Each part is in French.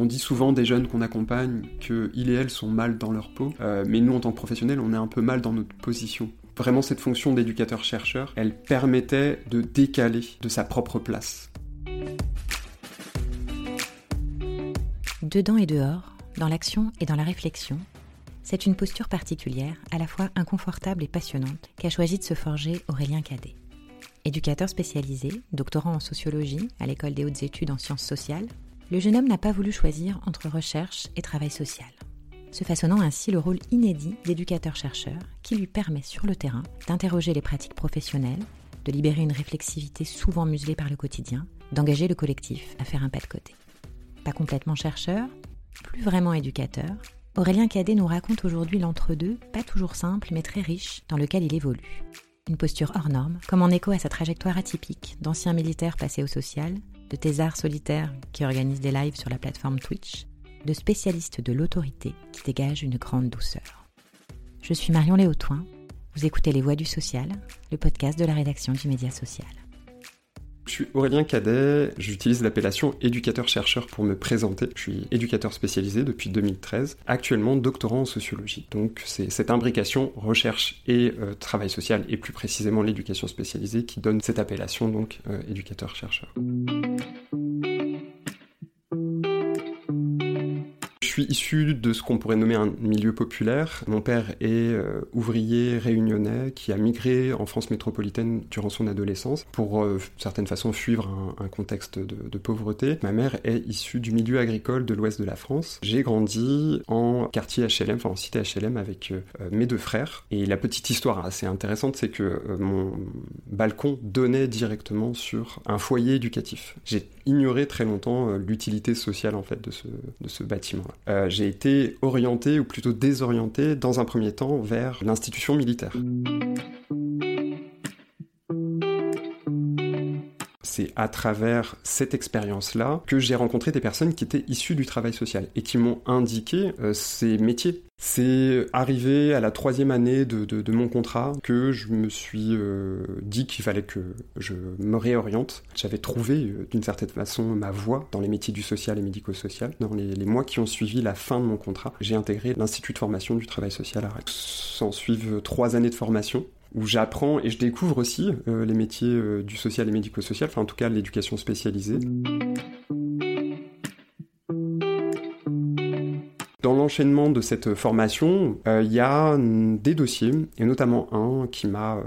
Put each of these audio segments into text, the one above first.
On dit souvent des jeunes qu'on accompagne qu'ils et elles sont mal dans leur peau, euh, mais nous en tant que professionnels, on est un peu mal dans notre position. Vraiment, cette fonction d'éducateur-chercheur, elle permettait de décaler de sa propre place. Dedans et dehors, dans l'action et dans la réflexion, c'est une posture particulière, à la fois inconfortable et passionnante, qu'a choisi de se forger Aurélien Cadet. Éducateur spécialisé, doctorant en sociologie à l'école des hautes études en sciences sociales, le jeune homme n'a pas voulu choisir entre recherche et travail social, se façonnant ainsi le rôle inédit d'éducateur-chercheur qui lui permet sur le terrain d'interroger les pratiques professionnelles, de libérer une réflexivité souvent muselée par le quotidien, d'engager le collectif à faire un pas de côté. Pas complètement chercheur, plus vraiment éducateur, Aurélien Cadet nous raconte aujourd'hui l'entre-deux, pas toujours simple mais très riche, dans lequel il évolue. Une posture hors norme, comme en écho à sa trajectoire atypique d'ancien militaire passé au social, de thésard solitaire qui organise des lives sur la plateforme Twitch, de spécialiste de l'autorité qui dégage une grande douceur. Je suis Marion Léotoin, vous écoutez Les Voix du Social, le podcast de la rédaction du Média Social. Je suis Aurélien Cadet, j'utilise l'appellation éducateur-chercheur pour me présenter. Je suis éducateur spécialisé depuis 2013, actuellement doctorant en sociologie. Donc c'est cette imbrication recherche et euh, travail social, et plus précisément l'éducation spécialisée, qui donne cette appellation donc euh, éducateur-chercheur. Issu de ce qu'on pourrait nommer un milieu populaire. Mon père est euh, ouvrier réunionnais qui a migré en France métropolitaine durant son adolescence pour, euh, certaine façon, suivre un, contexte de, pauvreté. Ma mère est issue du milieu agricole de l'ouest de la France. J'ai grandi en quartier HLM, enfin en cité HLM avec euh, mes deux frères. Et la petite histoire assez intéressante, c'est que mon balcon donnait directement sur un foyer éducatif. J'ai ignoré très longtemps l'utilité sociale en fait de ce, de ce bâtiment-là. Euh, j'ai été orienté, ou plutôt désorienté, dans un premier temps, vers l'institution militaire. c'est à travers cette expérience-là que j'ai rencontré des personnes qui étaient issues du travail social et qui m'ont indiqué euh, ces métiers. C'est arrivé à la troisième année de, mon contrat que je me suis euh, dit qu'il fallait que je me réoriente. J'avais trouvé euh, d'une certaine façon ma voie dans les métiers du social et médico-social. Dans les, mois qui ont suivi la fin de mon contrat, j'ai intégré l'Institut de formation du travail social à Rennes. S'en suivent trois années de formation où j'apprends et je découvre aussi euh, les métiers euh, du social et médico-social, enfin en tout cas l'éducation spécialisée. Dans l'enchaînement de cette formation, euh, il y a des dossiers, et notamment un qui m'a,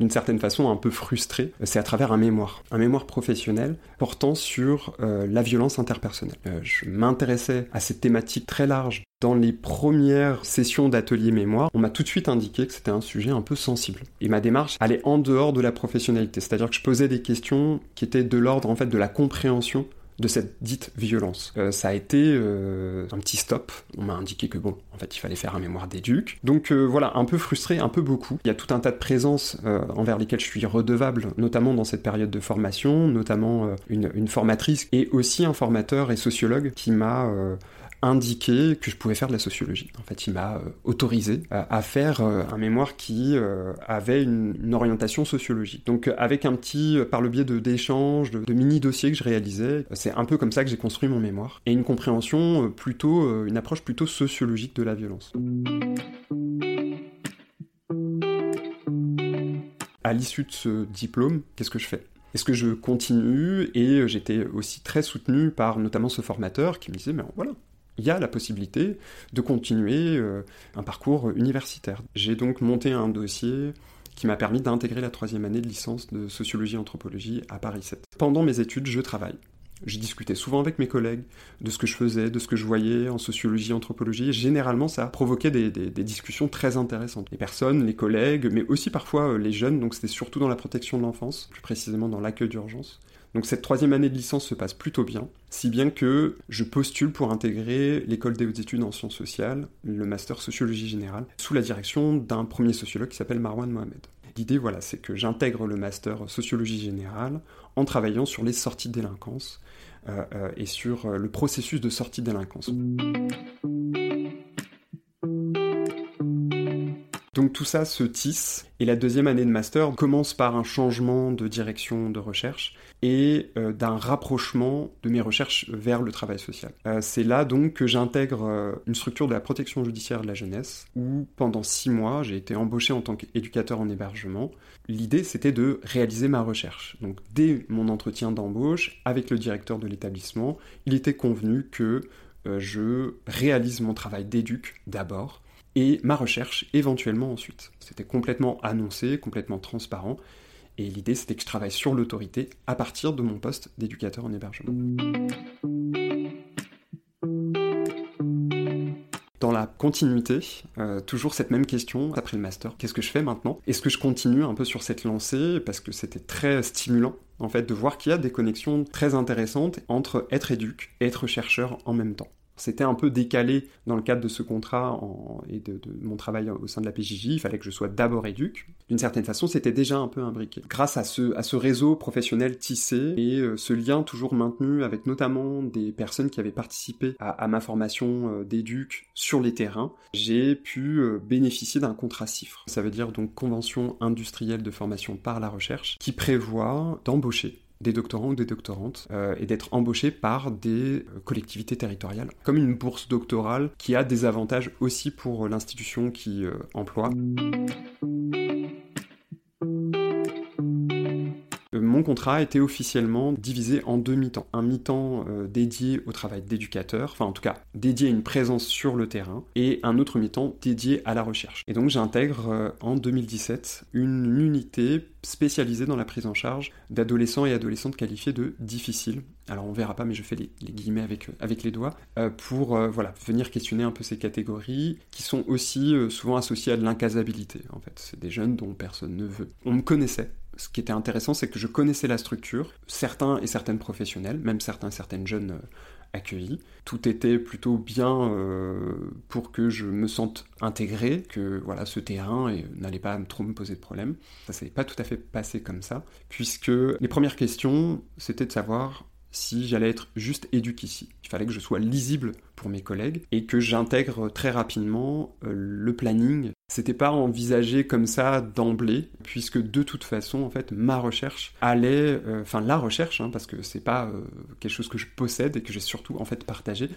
d'une certaine façon, un peu frustré. C'est à travers un mémoire, un mémoire professionnel portant sur la violence interpersonnelle. je m'intéressais à cette thématique très large dans les premières sessions d'atelier mémoire, on m'a tout de suite indiqué que c'était un sujet un peu sensible. Et ma démarche allait en dehors de la professionnalité, c'est-à-dire que je posais des questions qui étaient de l'ordre en fait de la compréhension de cette dite violence. Euh, ça a été euh, un petit stop. On m'a indiqué que bon, en fait, il fallait faire un mémoire d'éduc. Donc euh, voilà, un peu frustré, un peu beaucoup. Il y a tout un tas de présences envers lesquelles je suis redevable, notamment dans cette période de formation, notamment une, une, formatrice et aussi un formateur et sociologue qui m'a indiqué que je pouvais faire de la sociologie. En fait, il m'a euh, autorisé à, faire euh, un mémoire qui euh, avait une, orientation sociologique. Donc, avec un petit, par le biais d'échanges, de, de, mini-dossiers que je réalisais, c'est un peu comme ça que j'ai construit mon mémoire. Et une compréhension plutôt, une approche plutôt sociologique de la violence. À l'issue de ce diplôme, qu'est-ce que je fais? Est-ce que je continue? Et j'étais aussi très soutenu par notamment ce formateur qui me disait, mais voilà, il y a la possibilité de continuer euh, un parcours universitaire. J'ai donc monté un dossier qui m'a permis d'intégrer la troisième année de licence de sociologie-anthropologie à Paris 7. Pendant mes études, je travaille. Je discutais souvent avec mes collègues de ce que je faisais, de ce que je voyais en sociologie, anthropologie. généralement, ça provoquait des, des, discussions très intéressantes. Les personnes, les collègues, mais aussi parfois euh, les jeunes, donc c'était surtout dans la protection de l'enfance, plus précisément dans l'accueil d'urgence. Donc cette troisième année de licence se passe plutôt bien, si bien que je postule pour intégrer l'école des hautes études en sciences sociales, le master sociologie générale, sous la direction d'un premier sociologue qui s'appelle Marwan Mohamed. L'idée, voilà, c'est que j'intègre le master sociologie générale en travaillant sur les sorties de délinquance euh, euh, et sur euh, le processus de sortie de délinquance. Donc tout ça se tisse, et la deuxième année de master commence par un changement de direction de recherche et euh, d'un rapprochement de mes recherches vers le travail social. Euh, c'est là donc que j'intègre euh, une structure de la protection judiciaire de la jeunesse, où pendant six mois j'ai été embauché en tant qu'éducateur en hébergement. L'idée c'était de réaliser ma recherche. Donc dès mon entretien d'embauche avec le directeur de l'établissement, il était convenu que je réalise mon travail d'éduc d'abord et ma recherche éventuellement ensuite. C'était complètement annoncé, complètement transparent, et l'idée c'était que je travaille sur l'autorité à partir de mon poste d'éducateur en hébergement. Dans la continuité, euh, toujours cette même question après le master, qu'est-ce que je fais maintenant? Est-ce que je continue un peu sur cette lancée? Parce que c'était très stimulant en fait de voir qu'il y a des connexions très intéressantes entre être éduc et être chercheur en même temps. C'était un peu décalé dans le cadre de ce contrat et de, mon travail au sein de la PJJ. Il fallait que je sois d'abord éduc. D'une certaine façon, c'était déjà un peu imbriqué. Grâce à ce, réseau professionnel tissé et euh, ce lien toujours maintenu avec notamment des personnes qui avaient participé à, ma formation euh, sur les terrains, j'ai pu euh, bénéficier d'un contrat CIFRE. Ça veut dire donc Convention industrielle de formation par la recherche qui prévoit d'embaucher des doctorants ou des doctorantes euh, et d'être embauchés par des euh, collectivités territoriales, comme une bourse doctorale qui a des avantages aussi pour l'institution qui euh, emploie. Mon contrat été officiellement divisé en deux mi-temps. Un mi-temps euh, dédié au travail d'éducateur, enfin en tout cas dédié à une présence sur le terrain, et un autre mi-temps dédié à la recherche. Et donc j'intègre euh, en 2017 une unité spécialisée dans la prise en charge d'adolescents et adolescentes qualifiés de difficiles. Alors on verra pas, mais je fais les, guillemets avec, euh, avec les doigts, pour voilà, venir questionner un peu ces catégories qui sont aussi souvent associées à de l'incasabilité en fait. C'est des jeunes dont personne ne veut. On me connaissait ce qui était intéressant, c'est que je connaissais la structure, certains et certaines professionnels, même certains et certaines jeunes euh, accueillis. Tout était plutôt bien euh, pour que je me sente intégré, que voilà, ce terrain n'allait pas trop me poser de problème. Ça s'est pas tout à fait passé comme ça, puisque les premières questions, c'était de savoir si j'allais être juste éduque ici. Il fallait que je sois lisible pour mes collègues et que j'intègre très rapidement euh, le planning. C'était pas envisagé comme ça d'emblée, puisque de toute façon, en fait, ma recherche allait, euh, enfin la recherche, hein, parce que c'est pas euh, quelque chose que je possède et que j'ai surtout en fait partagé,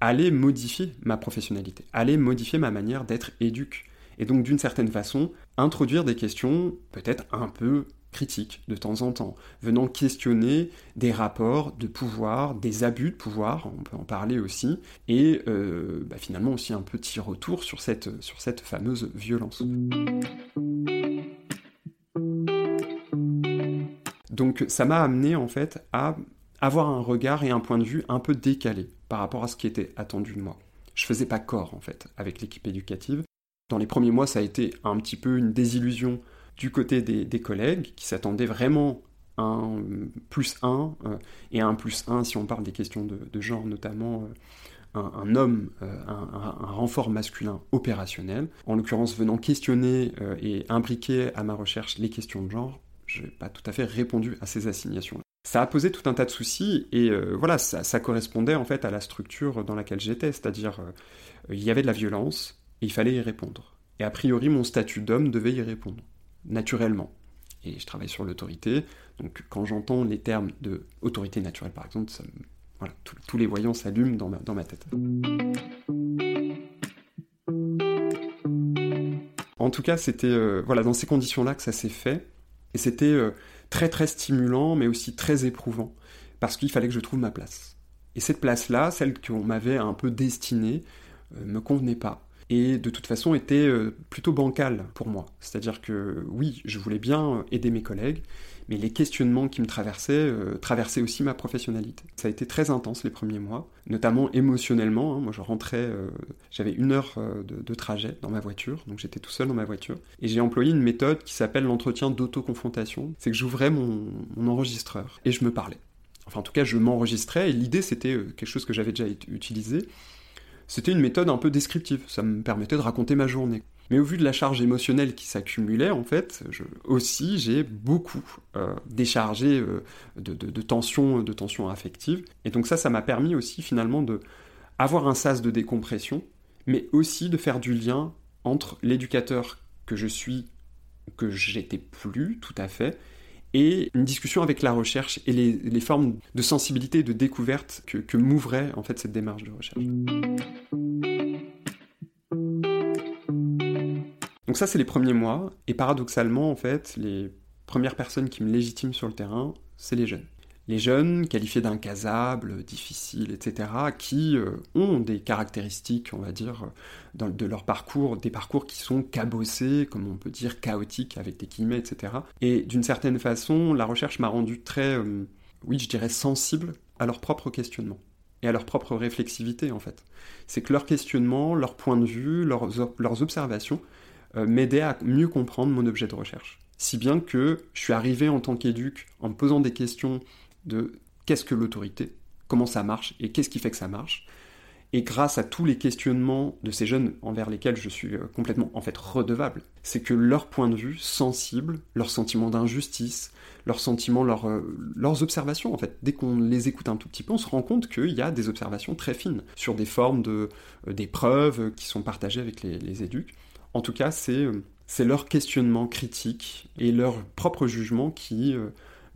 allait modifier ma professionnalité, allait modifier ma manière d'être éduque. Et donc d'une certaine façon, introduire des questions peut-être un peu critique de temps en temps, venant questionner des rapports de pouvoir, des abus de pouvoir, on peut en parler aussi, et euh, bah, finalement aussi un petit retour sur cette, sur cette fameuse violence. Donc ça m'a amené en fait à avoir un regard et un point de vue un peu décalé par rapport à ce qui était attendu de moi. Je faisais pas corps en fait avec l'équipe éducative. Dans les premiers mois, ça a été un petit peu une désillusion du côté des, collègues qui s'attendaient vraiment à un plus 1 euh, et un plus 1 si on parle des questions de, genre notamment euh, un, homme, euh, un, renfort masculin opérationnel, en l'occurrence venant questionner et imbriquer à ma recherche les questions de genre, je n'ai pas tout à fait répondu à ces assignations-là. Ça a posé tout un tas de soucis et voilà, ça, ça, correspondait en fait à la structure dans laquelle j'étais, c'est-à-dire il y avait de la violence et il fallait y répondre. Et a priori, mon statut d'homme devait y répondre naturellement. Et je travaille sur l'autorité, donc quand j'entends les termes de autorité naturelle par exemple, voilà, tous les voyants s'allument dans ma, dans ma tête. En tout cas, c'était euh, voilà, dans ces conditions-là que ça s'est fait, et c'était euh, très très stimulant, mais aussi très éprouvant, parce qu'il fallait que je trouve ma place. Et cette place-là, celle qu'on m'avait un peu destinée, euh, me convenait pas et de toute façon était euh, plutôt bancal pour moi. C'est-à-dire que oui, je voulais bien aider mes collègues, mais les questionnements qui me traversaient euh, traversaient aussi ma professionnalité. Ça a été très intense les premiers mois, notamment émotionnellement. Hein. Moi, je rentrais, euh, j'avais une heure de, trajet dans ma voiture, donc j'étais tout seul dans ma voiture, et j'ai employé une méthode qui s'appelle l'entretien d'autoconfrontation. C'est que j'ouvrais mon, mon enregistreur et je me parlais. Enfin, en tout cas, je m'enregistrais, et l'idée, c'était quelque chose que j'avais déjà utilisé, c'était une méthode un peu descriptive, ça me permettait de raconter ma journée. Mais au vu de la charge émotionnelle qui s'accumulait, en fait, aussi j'ai beaucoup euh, déchargé euh, de, de, tensions de tension affectives. Et donc ça, ça m'a permis aussi finalement de avoir un sas de décompression, mais aussi de faire du lien entre l'éducateur que je suis, que j'étais plus tout à fait, et une discussion avec la recherche et les, formes de sensibilité et de découverte que, m'ouvrait en fait cette démarche de recherche. Donc ça, c'est les premiers mois, et paradoxalement, en fait, les premières personnes qui me légitiment sur le terrain, c'est les jeunes. Les jeunes qualifiés d'incasables, difficiles, etc., qui euh, ont des caractéristiques, on va dire, de leur parcours, des parcours qui sont cabossés, comme on peut dire, chaotiques, avec des guillemets, etc. Et d'une certaine façon, la recherche m'a rendu très, euh, oui, je dirais, sensible à leur propre questionnement et à leur propre réflexivité, en fait. C'est que leur questionnement, leur point de vue, leurs, observations euh, m'aidaient à mieux comprendre mon objet de recherche. Si bien que je suis arrivé en tant qu'éduc en me posant des questions de qu'est-ce que l'autorité, comment ça marche et qu'est-ce qui fait que ça marche. Et grâce à tous les questionnements de ces jeunes envers lesquels je suis euh, complètement en fait redevable, c'est que leur point de vue sensible, leur sentiment d'injustice, leurs sentiments, euh, leurs observations en fait, dès qu'on les écoute un tout petit peu, on se rend compte qu'il y a des observations très fines sur des formes de euh, des preuves qui sont partagées avec les, les éducs. En tout cas, c'est c'est leur questionnement critique et leur propre jugement qui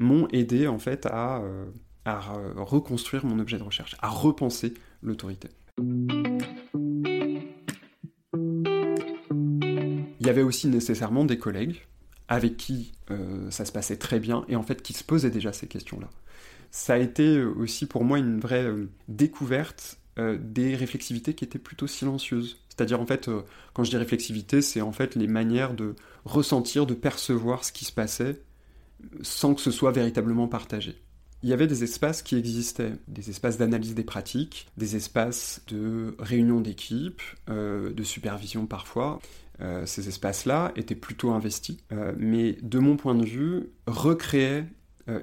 m'ont aidé en fait à, euh, reconstruire mon objet de recherche, à repenser l'autorité. Il y avait aussi nécessairement des collègues avec qui euh, ça se passait très bien et en fait qui se posaient déjà ces questions-là. Ça a été aussi pour moi une vraie euh, découverte des réflexivités qui étaient plutôt silencieuses. C'est-à-dire en fait, quand je dis réflexivité, c'est en fait les manières de ressentir, de percevoir ce qui se passait sans que ce soit véritablement partagé. Il y avait des espaces qui existaient, des espaces d'analyse des pratiques, des espaces de réunion d'équipe, euh, de supervision parfois. Euh, ces espaces-là étaient plutôt investis, euh, mais de mon point de vue, recréaient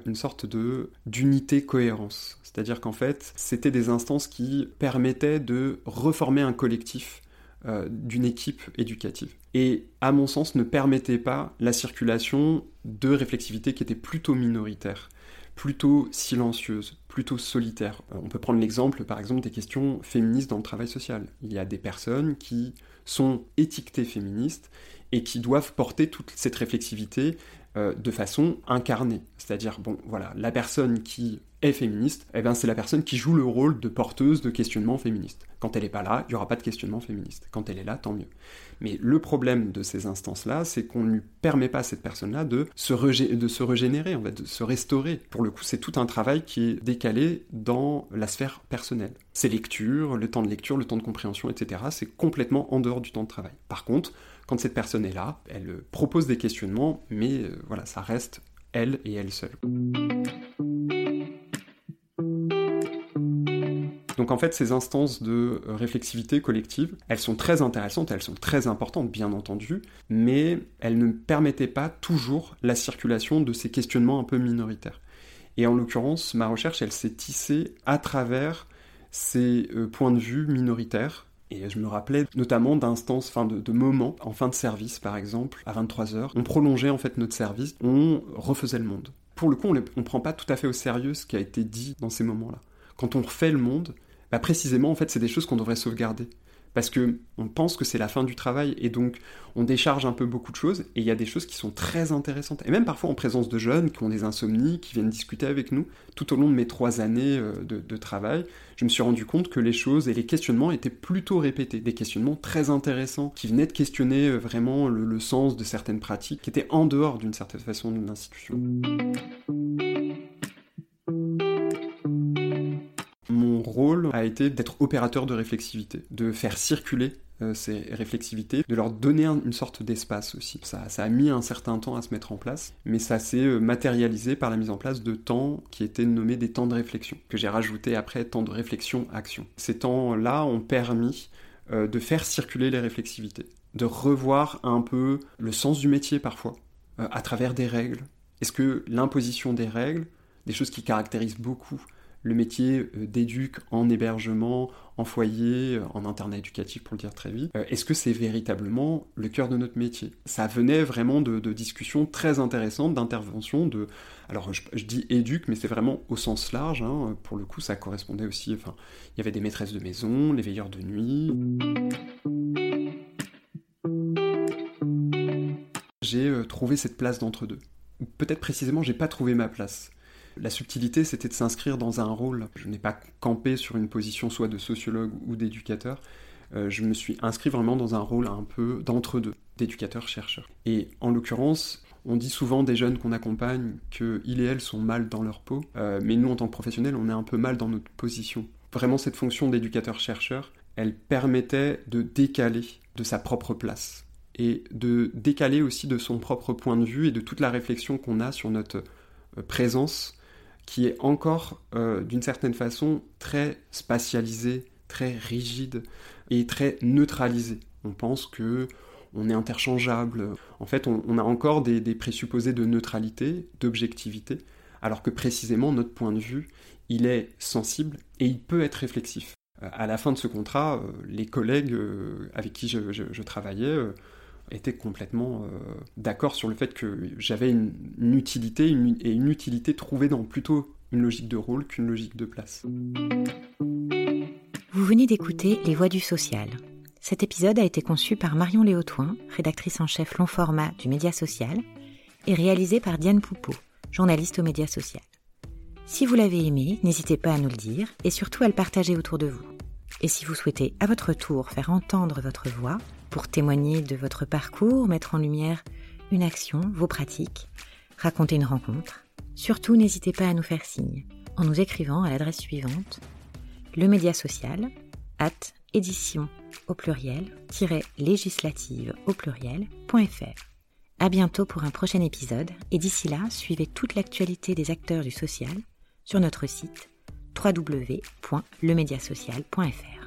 une sorte de d'unité cohérence. C'est-à-dire qu'en fait, c'était des instances qui permettaient de reformer un collectif euh, d'une équipe éducative. Et à mon sens, ne permettait pas la circulation de réflexivité qui était plutôt minoritaire, plutôt silencieuse, plutôt solitaire. Euh, on peut prendre l'exemple, par exemple, des questions féministes dans le travail social. Il y a des personnes qui sont étiquetées féministes et qui doivent porter toute cette réflexivité euh, de façon incarnée. C'est-à-dire, bon, voilà, la personne qui est féministe, eh ben, c'est la personne qui joue le rôle de porteuse de questionnement féministe. Quand elle n'est pas là, il n'y aura pas de questionnement féministe. Quand elle est là, tant mieux. Mais le problème de ces instances-là, c'est qu'on ne lui permet pas à cette personne-là de se, de se régénérer, en fait, de se restaurer. Pour le coup, c'est tout un travail qui est décalé dans la sphère personnelle. Ses lectures, le temps de lecture, le temps de compréhension, etc., c'est complètement en dehors du temps de travail. Par contre, quand cette personne est là, elle propose des questionnements, mais euh, voilà, ça reste elle et elle seule. Donc en fait, ces instances de réflexivité collective, elles sont très intéressantes, elles sont très importantes, bien entendu, mais elles ne permettaient pas toujours la circulation de ces questionnements un peu minoritaires. Et en l'occurrence, ma recherche, elle s'est tissée à travers ces euh, points de vue minoritaires. Et je me rappelais notamment d'instances, enfin de, moments en fin de service, par exemple, à 23h. On prolongeait en fait notre service, on refaisait le monde. Pour le coup, on ne prend pas tout à fait au sérieux ce qui a été dit dans ces moments-là. Quand on refait le monde, bah, précisément, en fait, c'est des choses qu'on devrait sauvegarder. Parce que on pense que c'est la fin du travail et donc on décharge un peu beaucoup de choses et il y a des choses qui sont très intéressantes. Et même parfois en présence de jeunes qui ont des insomnies, qui viennent discuter avec nous. Tout au long de mes trois années euh, de, travail, je me suis rendu compte que les choses et les questionnements étaient plutôt répétés. Des questionnements très intéressants qui venaient de questionner euh, vraiment le, le sens de certaines pratiques qui étaient en dehors d'une certaine façon de l'institution. rôle a été d'être opérateur de réflexivité, de faire circuler euh, ces réflexivités, de leur donner une sorte d'espace aussi. Ça, a mis un certain temps à se mettre en place, mais ça s'est euh, matérialisé par la mise en place de temps qui étaient nommés des temps de réflexion, que j'ai rajouté après temps de réflexion-action. Ces temps-là ont permis euh, de faire circuler les réflexivités, de revoir un peu le sens du métier parfois, à travers des règles. Est-ce que l'imposition des règles, des choses qui caractérisent beaucoup le métier euh, d'éduc en hébergement, en foyer, euh, en internat éducatif pour le dire très vite, euh, est-ce que c'est véritablement le cœur de notre métier? Ça venait vraiment de, discussions très intéressantes, d'interventions de... Alors je, dis éduc, mais c'est vraiment au sens large, hein. pour le coup ça correspondait aussi, il y avait des maîtresses de maison, les veilleurs de nuit. j'ai trouvé cette place d'entre-deux. Ou peut-être précisément, j'ai pas trouvé ma place. La subtilité, c'était de s'inscrire dans un rôle. Je n'ai pas campé sur une position soit de sociologue ou d'éducateur. Euh, je me suis inscrit vraiment dans un rôle un peu d'entre-deux, d'éducateur-chercheur. Et en l'occurrence, on dit souvent des jeunes qu'on accompagne qu'ils et elles sont mal dans leur peau, euh, mais nous, en tant que professionnels, on est un peu mal dans notre position. Vraiment, cette fonction d'éducateur-chercheur, elle permettait de décaler de sa propre place et de décaler aussi de son propre point de vue et de toute la réflexion qu'on a sur notre euh, présence qui est encore euh, d'une certaine façon très spatialisée, très rigide et très neutralisée. On pense que on est interchangeable. En fait, on, a encore des, présupposés de neutralité, d'objectivité, alors que précisément notre point de vue, il est sensible et il peut être réflexif. Euh, à la fin de ce contrat, euh, les collègues avec qui je travaillais était complètement euh, d'accord sur le fait que j'avais une, utilité et une utilité trouvée dans plutôt une logique de rôle qu'une logique de place. Vous venez d'écouter Les Voix du Social. Cet épisode a été conçu par Marion Léotoin, rédactrice en chef long format du Média Social, et réalisé par Diane Poupeau, journaliste au Média Social. Si vous l'avez aimé, n'hésitez pas à nous le dire et surtout à le partager autour de vous. Et si vous souhaitez à votre tour faire entendre votre voix, pour témoigner de votre parcours, mettre en lumière une action, vos pratiques, raconter une rencontre. Surtout, n'hésitez pas à nous faire signe en nous écrivant à l'adresse suivante le média social at édition au pluriel législative au pluriel.fr. À bientôt pour un prochain épisode et d'ici là, suivez toute l'actualité des acteurs du social sur notre site www.lemediasocial.fr.